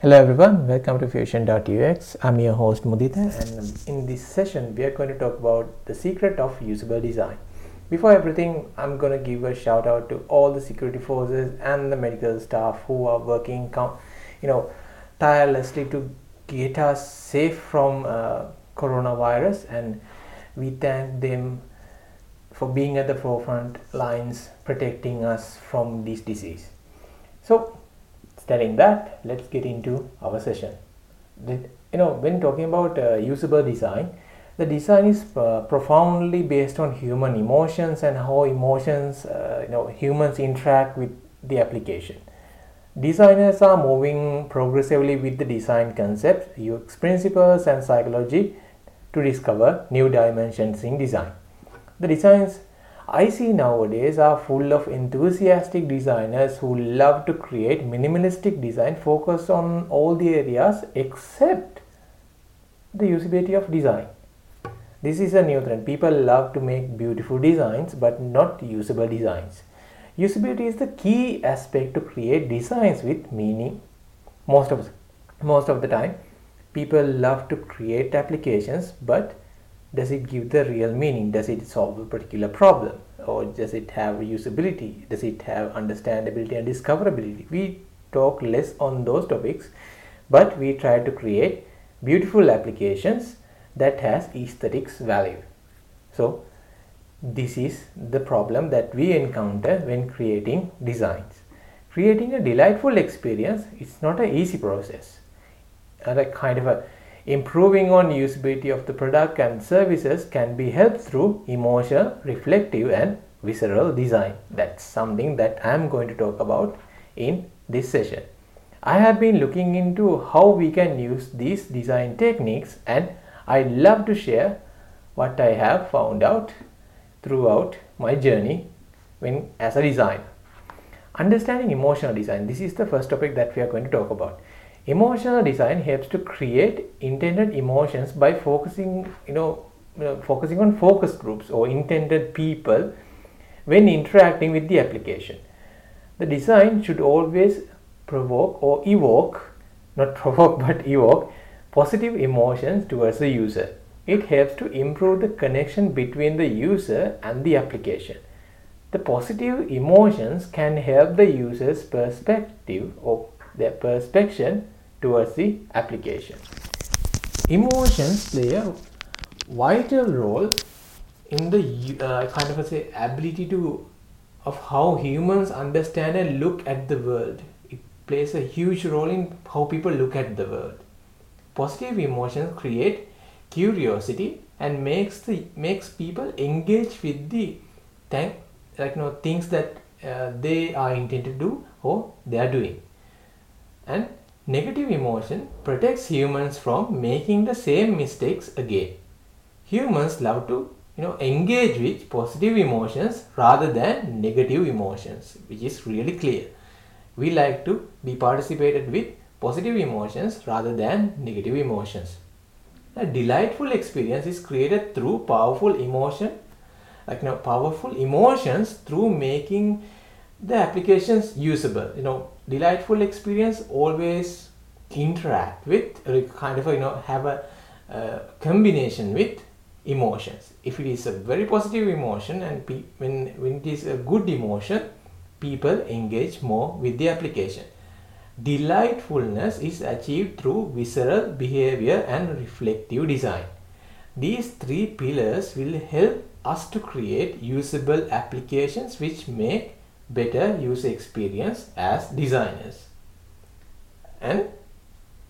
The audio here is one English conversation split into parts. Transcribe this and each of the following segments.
Hello everyone, welcome to Fusion.ux. I'm your host Mudita and in this session we are going to talk about the secret of usable design. Before everything, I'm going to give a shout out to all the security forces and the medical staff who are working you know tirelessly to get us safe from uh, coronavirus and we thank them for being at the forefront lines protecting us from this disease. So Telling that, let's get into our session. you know, when talking about uh, usable design, the design is uh, profoundly based on human emotions and how emotions, uh, you know, humans interact with the application. Designers are moving progressively with the design concepts, UX principles, and psychology to discover new dimensions in design. The designs I see nowadays are full of enthusiastic designers who love to create minimalistic design focused on all the areas except the usability of design. This is a new trend. People love to make beautiful designs but not usable designs. Usability is the key aspect to create designs with meaning. Most of most of the time, people love to create applications but does it give the real meaning? Does it solve a particular problem? Or does it have usability does it have understandability and discoverability? We talk less on those topics but we try to create beautiful applications that has aesthetics value. So this is the problem that we encounter when creating designs. Creating a delightful experience it's not an easy process. And a kind of a Improving on usability of the product and services can be helped through emotional, reflective and visceral design. That's something that I'm going to talk about in this session. I have been looking into how we can use these design techniques and I love to share what I have found out throughout my journey when as a designer. Understanding emotional design. This is the first topic that we are going to talk about. Emotional design helps to create intended emotions by focusing, you know, you know, focusing on focus groups or intended people when interacting with the application. The design should always provoke or evoke, not provoke but evoke, positive emotions towards the user. It helps to improve the connection between the user and the application. The positive emotions can help the user's perspective or their perception towards the application. Emotions play a vital role in the uh, kind of a say ability to of how humans understand and look at the world. It plays a huge role in how people look at the world. Positive emotions create curiosity and makes the makes people engage with the th- like you know things that uh, they are intended to do or they are doing and Negative emotion protects humans from making the same mistakes again. Humans love to you know engage with positive emotions rather than negative emotions, which is really clear. We like to be participated with positive emotions rather than negative emotions. A delightful experience is created through powerful emotion, like you know, powerful emotions through making the applications usable. You know, delightful experience always interact with kind of you know have a uh, combination with emotions. If it is a very positive emotion and pe- when when it is a good emotion people engage more with the application. Delightfulness is achieved through visceral behavior and reflective design. These three pillars will help us to create usable applications which make better user experience as designers. And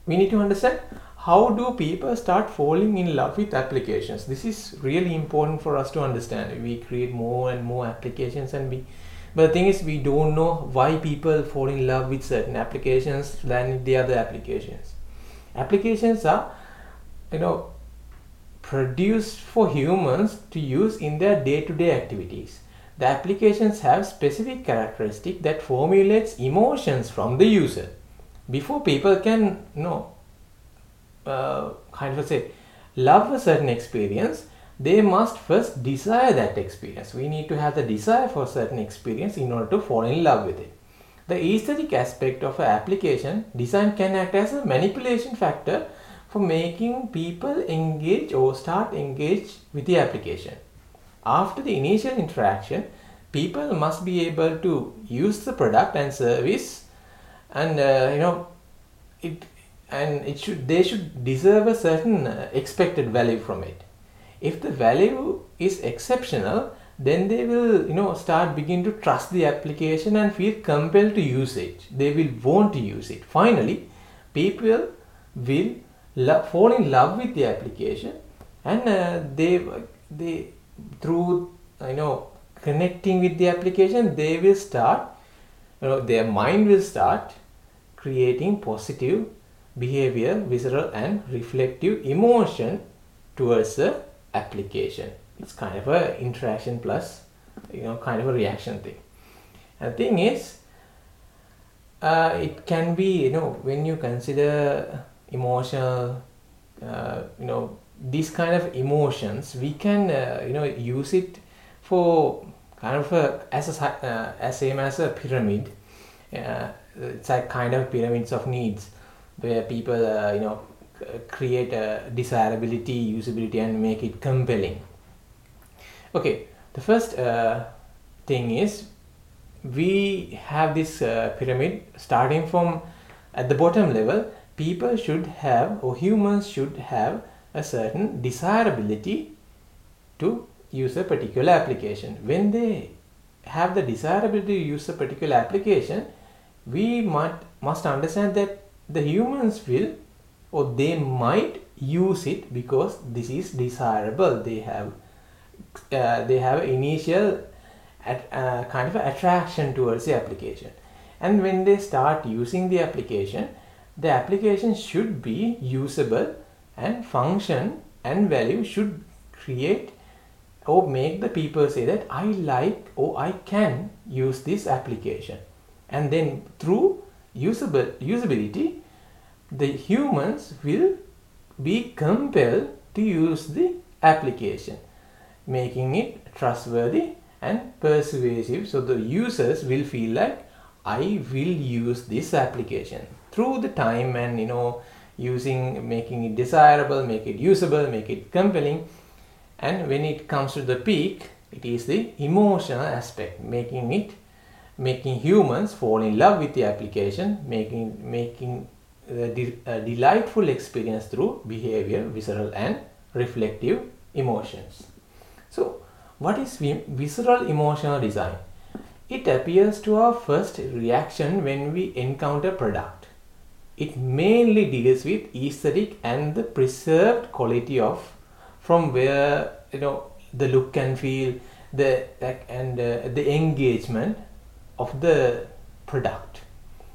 we need to understand how do people start falling in love with applications. This is really important for us to understand. We create more and more applications and we but the thing is we don't know why people fall in love with certain applications than the other applications. Applications are you know produced for humans to use in their day-to-day activities the applications have specific characteristic that formulates emotions from the user. Before people can you know uh, kind of say love a certain experience, they must first desire that experience. We need to have the desire for certain experience in order to fall in love with it. the aesthetic aspect of an application design can act as a manipulation factor for making people engage or start engage with the application. After the initial interaction, people must be able to use the product and service and uh, you know it and it should they should deserve a certain uh, expected value from it. If the value is exceptional then they will you know start begin to trust the application and feel compelled to use it. They will want to use it. Finally people will fall in love with the application and uh, they they through you know connecting with the application they will start you know their mind will start creating positive behavior visceral and reflective emotion towards the application. It's kind of a interaction plus you know kind of a reaction thing. And the thing is uh, it can be you know when you consider emotional uh, you know these kind of emotions we can uh, you know use it for kind of a, as a uh, as same as a pyramid. Uh, it's like kind of pyramids of needs where people uh, you know create a desirability usability and make it compelling. Okay the first uh, thing is we have this uh, pyramid starting from at the bottom level. People should have or humans should have a certain desirability to use a particular application. When they have the desirability to use a particular application we might must understand that the humans will or they might use it because this is desirable. They have uh, they have initial at, uh, kind of attraction towards the application. And when they start using the application the application should be usable and function and value should create or make the people say that I like or I can use this application. And then through usable usability the humans will be compelled to use the application making it trustworthy and persuasive. So the users will feel like I will use this application. Through the time and you know using making it desirable make it usable make it compelling and when it comes to the peak it is the emotional aspect making it making humans fall in love with the application making making a, de a delightful experience through behavior visceral and reflective emotions so what is visceral emotional design? It appears to our first reaction when we encounter product. It mainly deals with aesthetic and the preserved quality of from where you know the look and feel the and uh, the engagement of the product.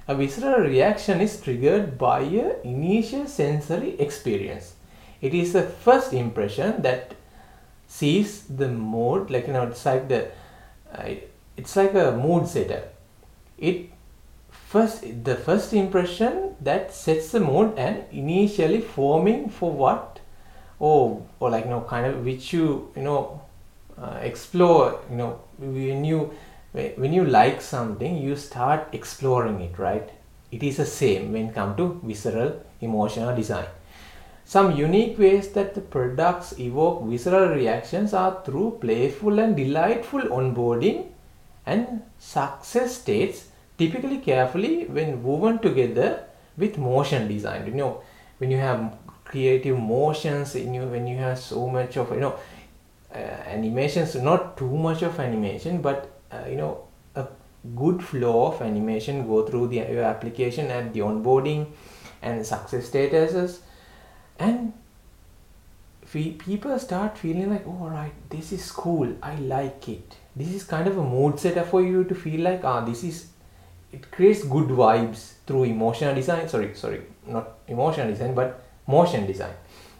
A visceral reaction is triggered by a initial sensory experience. It is the first impression that sees the mode like you know it's like the uh, it's like a mood setter it first the first impression that sets the mood and initially forming for what? Or or like you know kind of which you you know uh, explore you know when you when you like something you start exploring it right? It is the same when come to visceral emotional design. Some unique ways that the products evoke visceral reactions are through playful and delightful onboarding and success states typically carefully when woven together with motion design. You know, when you have creative motions in you, when you have so much of, you know, uh, animations, not too much of animation, but, uh, you know, a good flow of animation go through the your application and the onboarding and success statuses and people start feeling like oh right this is cool i like it this is kind of a mood setter for you to feel like ah this is it creates good vibes through emotional design. Sorry sorry not emotional design but motion design.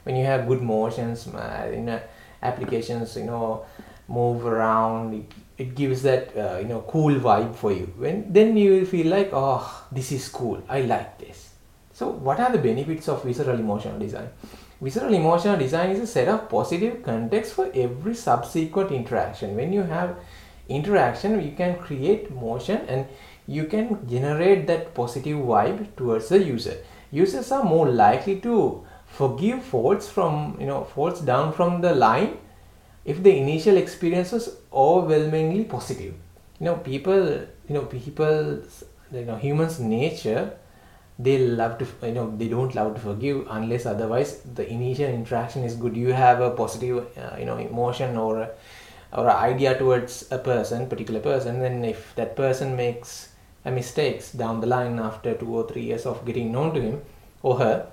When you have good motions uh, in uh, applications you know move around it, it gives that uh, you know cool vibe for you. When then you will feel like oh this is cool. I like this. So what are the benefits of visceral emotional design? Visceral emotional design is a set of positive context for every subsequent interaction. When you have interaction, you can create motion and you can generate that positive vibe towards the user. Users are more likely to forgive faults from you know faults down from the line if the initial experience was overwhelmingly positive. You know people you know people you know humans nature they love to you know they don't love to forgive unless otherwise the initial interaction is good. You have a positive uh, you know emotion or or idea towards a person particular person then if that person makes mistakes down the line after two or three years of getting known to him or her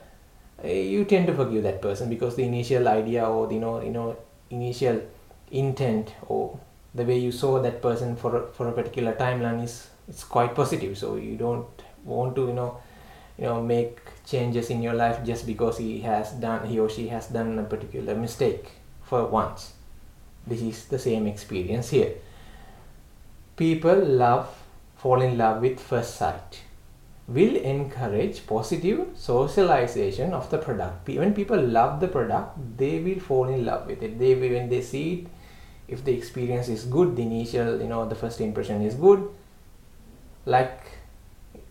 eh, you tend to forgive that person because the initial idea or the you know you know initial intent or the way you saw that person for a, for a particular timeline is it's quite positive. So you don't want to you know you know make changes in your life just because he has done he or she has done a particular mistake for once. This is the same experience here. People love fall in love with first sight will encourage positive socialization of the product. When people love the product they will fall in love with it. They will, when they see it if the experience is good the initial you know the first impression is good like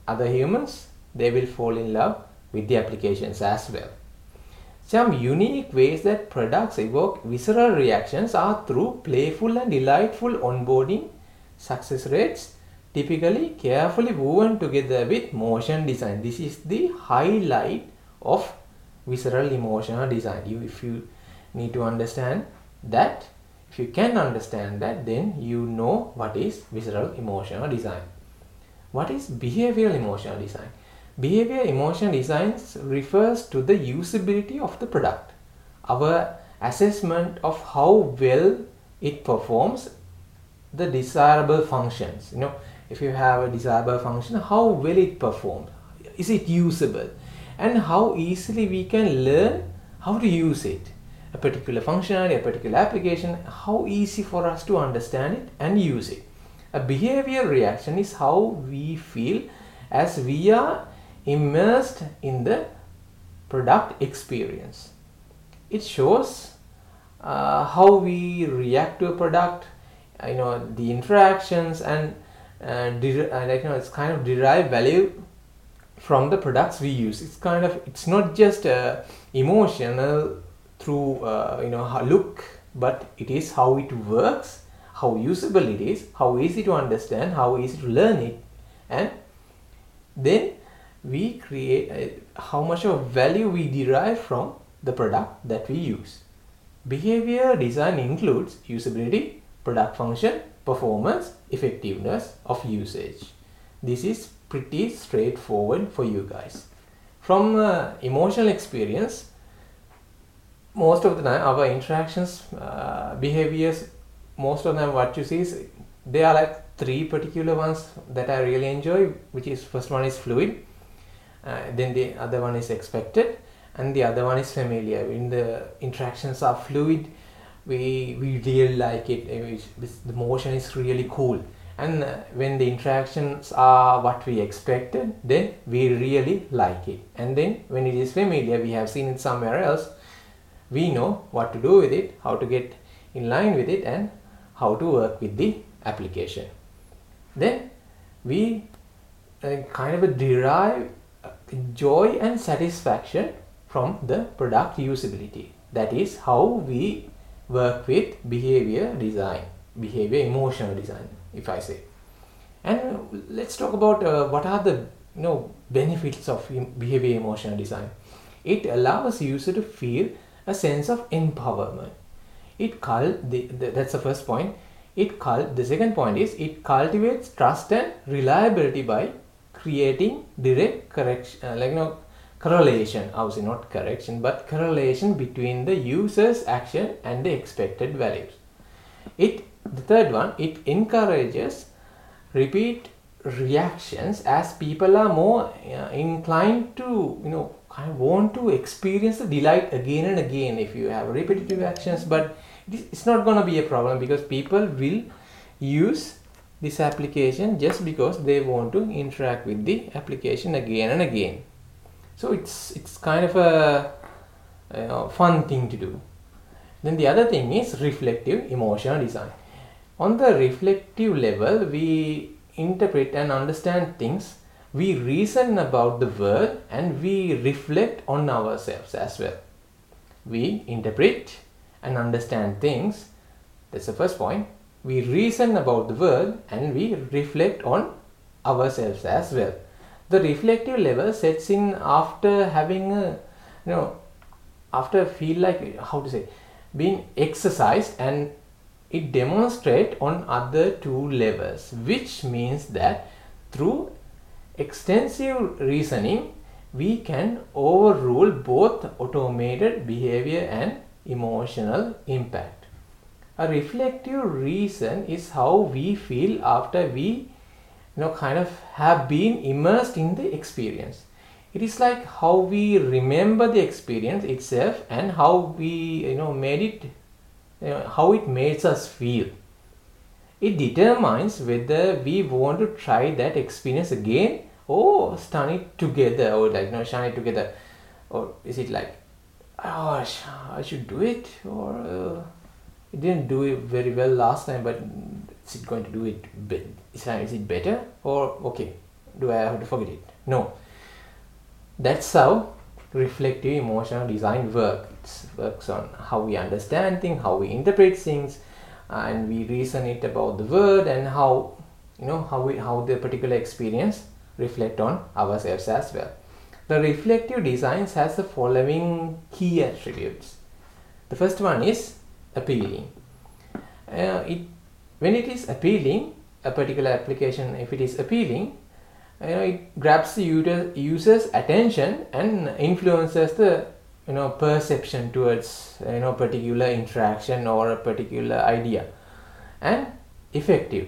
other humans they will fall in love with the applications as well. Some unique ways that products evoke visceral reactions are through playful and delightful onboarding success rates typically carefully woven together with motion design this is the highlight of visceral emotional design you if you need to understand that if you can understand that, then you know what is visceral emotional design. What is behavioral emotional design? Behavior emotional design refers to the usability of the product. Our assessment of how well it performs the desirable functions. You know, if you have a desirable function, how well it performs. Is it usable? And how easily we can learn how to use it a particular functionality, a particular application, how easy for us to understand it and use it. A behavior reaction is how we feel as we are immersed in the product experience. It shows uh, how we react to a product, you know, the interactions and uh, like you know, it's kind of derive value from the products we use. It's kind of it's not just a emotional through uh, you know look but it is how it works how usable it is how easy to understand how easy to learn it and then we create uh, how much of value we derive from the product that we use behavior design includes usability product function performance effectiveness of usage. This is pretty straightforward for you guys. From uh, emotional experience most of the time our interactions uh, behaviors most of them what you see is they are like three particular ones that i really enjoy which is first one is fluid uh, then the other one is expected and the other one is familiar. When the interactions are fluid we we really like it the motion is really cool and uh, when the interactions are what we expected then we really like it and then when it is familiar we have seen it somewhere else we know what to do with it, how to get in line with it and how to work with the application. Then we uh, kind of derive uh, joy and satisfaction from the product usability. That is how we work with behavior design, behavior emotional design, if I say. And let's talk about uh, what are the you know benefits of behavior emotional design. It allows user to feel a sense of empowerment. It cult the, the, that's the first point. It cult the second point is it cultivates trust and reliability by creating direct correction, uh, like you know, correlation. I Obviously not correction, but correlation between the user's action and the expected values. It the third one it encourages repeat reactions as people are more uh, inclined to you know want to experience the delight again and again if you have repetitive actions but it's not going to be a problem because people will use this application just because they want to interact with the application again and again so it's it's kind of a you know, fun thing to do. Then the other thing is reflective emotional design. On the reflective level we interpret and understand things we reason about the world and we reflect on ourselves as well. We interpret and understand things. That's the first point. We reason about the world and we reflect on ourselves as well the reflective level sets in after having a you know after feel like how to say being exercised and it demonstrate on other two levels which means that through extensive reasoning we can overrule both automated behavior and emotional impact. A reflective reason is how we feel after we you know kind of have been immersed in the experience. It is like how we remember the experience itself and how we you know made it you know, how it makes us feel. It determines whether we want to try that experience again or stun it together or like you know shine it together. Or is it like oh i should do it or uh, it didn't do it very well last time but is it going to do it is it better or okay do i have to forget it? No. That's how reflective emotional design works it works on how we understand things how we interpret things and we reason it about the word and how you know how we how the particular experience reflect on ourselves as well. The reflective designs has the following key attributes. The first one is appealing. Uh, it when it is appealing a particular application if it is appealing you know, it grabs the user, user's attention and influences the you know perception towards you know particular interaction or a particular idea. And effective.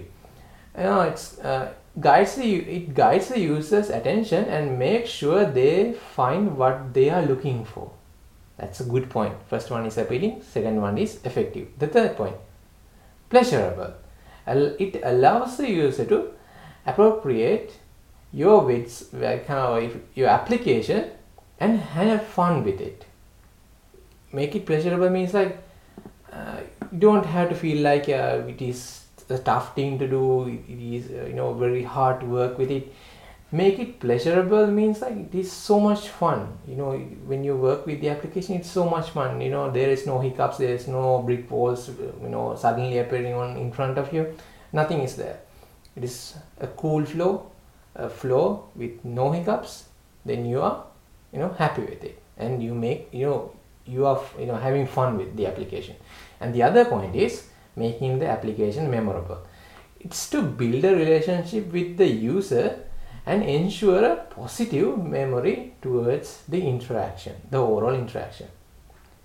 You know it's uh, guides the it guides the user's attention and makes sure they find what they are looking for. That's a good point. First one is appealing second one is effective. The third point pleasurable it allows the user to appropriate your wits, kind of your application and have fun with it. Make it pleasurable means like uh, you don't have to feel like uh, it is a tough thing to do. It is uh, you know very hard to work with it. Make it pleasurable means like it is so much fun. You know when you work with the application, it's so much fun. You know there is no hiccups, there is no brick walls. You know suddenly appearing on in front of you. Nothing is there. It is a cool flow a flow with no hiccups then you are you know happy with it and you make you know you are you know having fun with the application and the other point is making the application memorable it's to build a relationship with the user and ensure a positive memory towards the interaction the overall interaction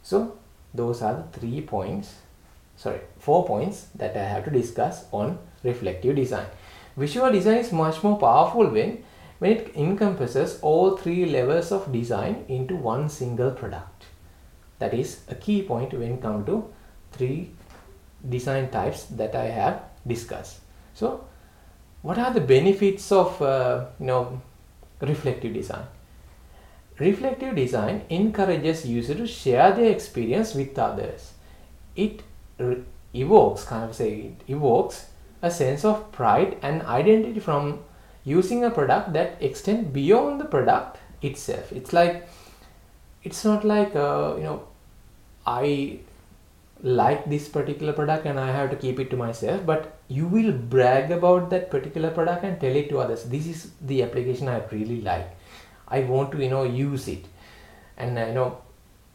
so those are the three points sorry four points that i have to discuss on reflective design Visual design is much more powerful when, when it encompasses all three levels of design into one single product. That is a key point when it comes to three design types that I have discussed. So, what are the benefits of uh, you know reflective design? Reflective design encourages users to share their experience with others. It evokes, kind of say, it evokes a sense of pride and identity from using a product that extend beyond the product itself it's like it's not like uh, you know i like this particular product and i have to keep it to myself but you will brag about that particular product and tell it to others this is the application i really like i want to you know use it and uh, you know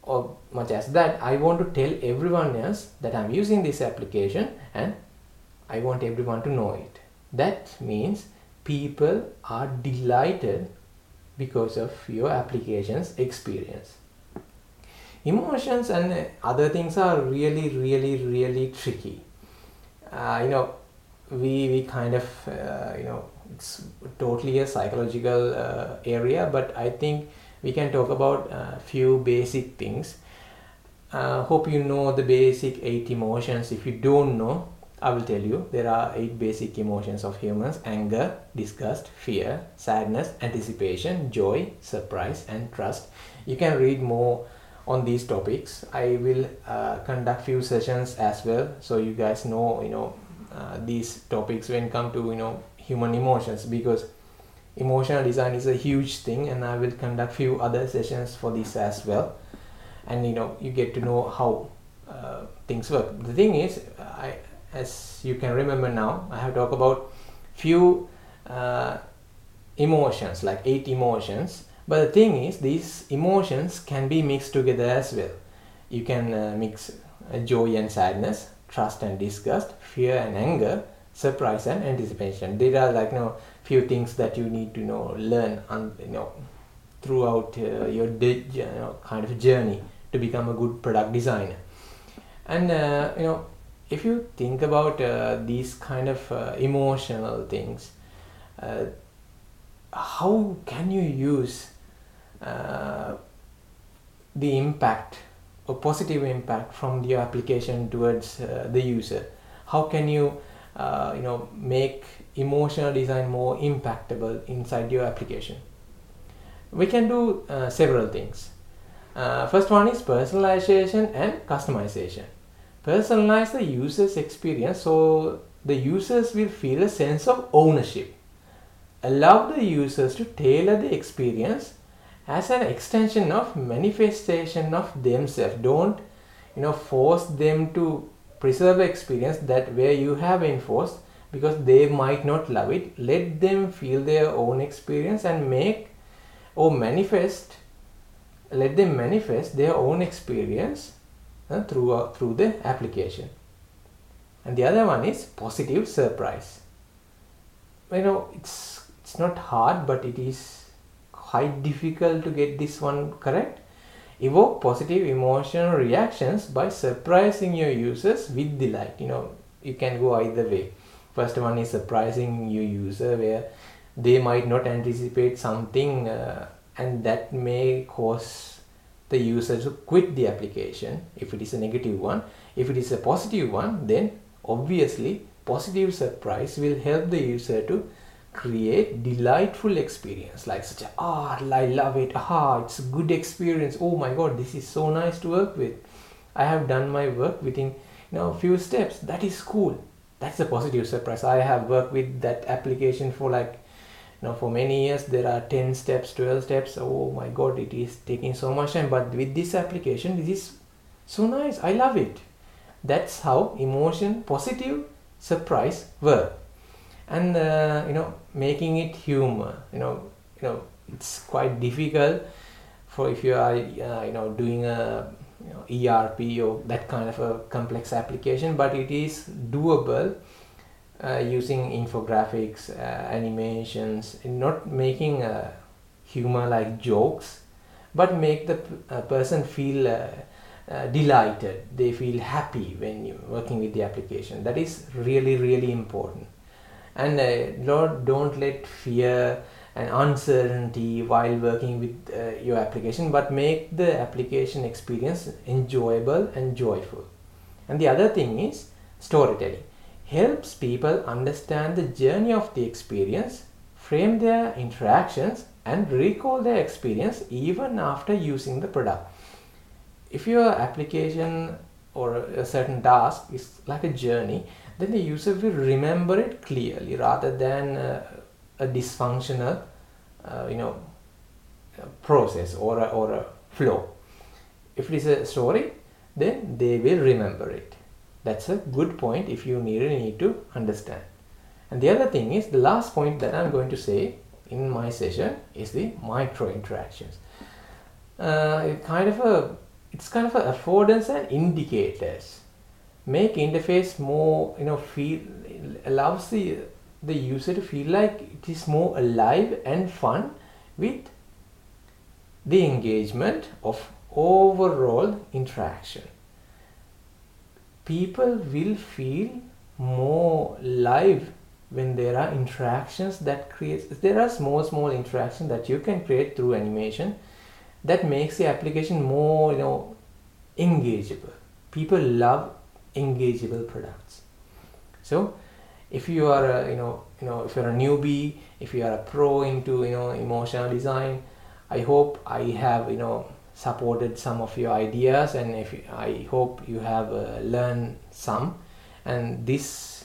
or much as that i want to tell everyone else that i'm using this application and I want everyone to know it. That means people are delighted because of your application's experience. Emotions and other things are really, really, really tricky. Uh, you know, we, we kind of, uh, you know, it's totally a psychological uh, area, but I think we can talk about a few basic things. Uh, hope you know the basic eight emotions. If you don't know, I will tell you there are eight basic emotions of humans anger, disgust, fear, sadness, anticipation, joy, surprise, and trust. You can read more on these topics. I will uh, conduct few sessions as well. So you guys know you know uh, these topics when come to you know human emotions because emotional design is a huge thing and i will conduct few other sessions for this as well. And you know you get to know how uh, things work. The thing is i as you can remember now i have talked about few uh, emotions like eight emotions but the thing is these emotions can be mixed together as well. You can uh, mix uh, joy and sadness trust and disgust fear and anger surprise and anticipation. There are like you know few things that you need to know learn and you know throughout uh, your you know, kind of journey to become a good product designer. And uh, you know if you think about uh, these kind of uh, emotional things uh, how can you use uh, the impact or positive impact from your application towards the user. How can you uh, you know make emotional design more impactable inside your application? We can do uh, several things. Uh, first one is personalization and customization. Personalize the user's experience so the users will feel a sense of ownership. Allow the users to tailor the experience as an extension of manifestation of themselves. Don't you know force them to preserve experience that where you have enforced because they might not love it. Let them feel their own experience and make or manifest let them manifest their own experience uh, through uh, through the application. And the other one is positive surprise. You know it's it's not hard but it is quite difficult to get this one correct. Evoke positive emotional reactions by surprising your users with delight you know you can go either way. First one is surprising your user where they might not anticipate something uh, and that may cause the user to quit the application. If it is a negative one if it is a positive one then obviously positive surprise will help the user to create delightful experience like such a ah oh, i love it. Ah it's a good experience. Oh my god this is so nice to work with. I have done my work within you know a few steps. That is cool. That's a positive surprise. I have worked with that application for like know for many years. There are 10 steps 12 steps. Oh my god it is taking so much time. But with this application this is so nice. I love it. That's how emotion positive surprise work and uh, you know making it humor you know you know it's quite difficult for if you are uh, you know doing a you know, ERP or that kind of a complex application but it is doable uh, using infographics uh, animations not making uh, humor like jokes but make the person feel uh, delighted. They feel happy when you're working with the application. That is really really important and uh, Lord, don't let fear and uncertainty while working with uh, your application, but make the application experience enjoyable and joyful. And the other thing is storytelling. Helps people understand the journey of the experience, frame their interactions, and recall their experience even after using the product. If your application or a certain task is like a journey, then the user will remember it clearly rather than uh, a dysfunctional uh, you know process or a, or a flow. If it is a story then they will remember it. That's a good point if you really need to understand. And the other thing is the last point that i'm going to say in my session is the micro interactions. Uh, kind of a it's kind of a affordance and indicators make interface more you know feel allows the the user to feel like it is more alive and fun with the engagement of overall interaction. People will feel more live when there are interactions that creates there are small small interactions that you can create through animation that makes the application more you know engageable. People love engageable products. So if you are a, you know you know if you're a newbie if you are a pro into you know emotional design i hope i have you know supported some of your ideas and if i hope you have uh, learned some. And this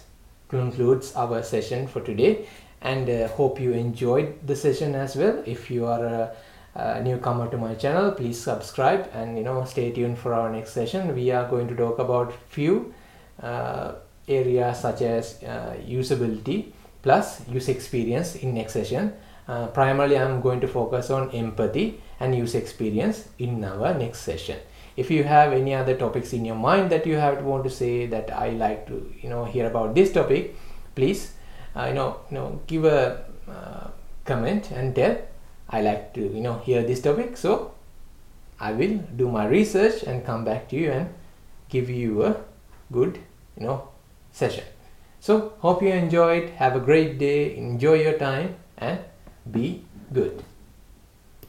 concludes our session for today and uh, hope you enjoyed the session as well. If you are a, a newcomer to my channel please subscribe and you know stay tuned for our next session. We are going to talk about few uh, areas such as uh, usability plus user experience in next session. Uh, primarily i'm going to focus on empathy and user experience in our next session. If you have any other topics in your mind that you have want to say that i like to you know hear about this topic please uh, you know you know give a uh, comment and tell i like to you know hear this topic. So i will do my research and come back to you and give you a good you know session. So hope you enjoyed. Have a great day. Enjoy your time and be good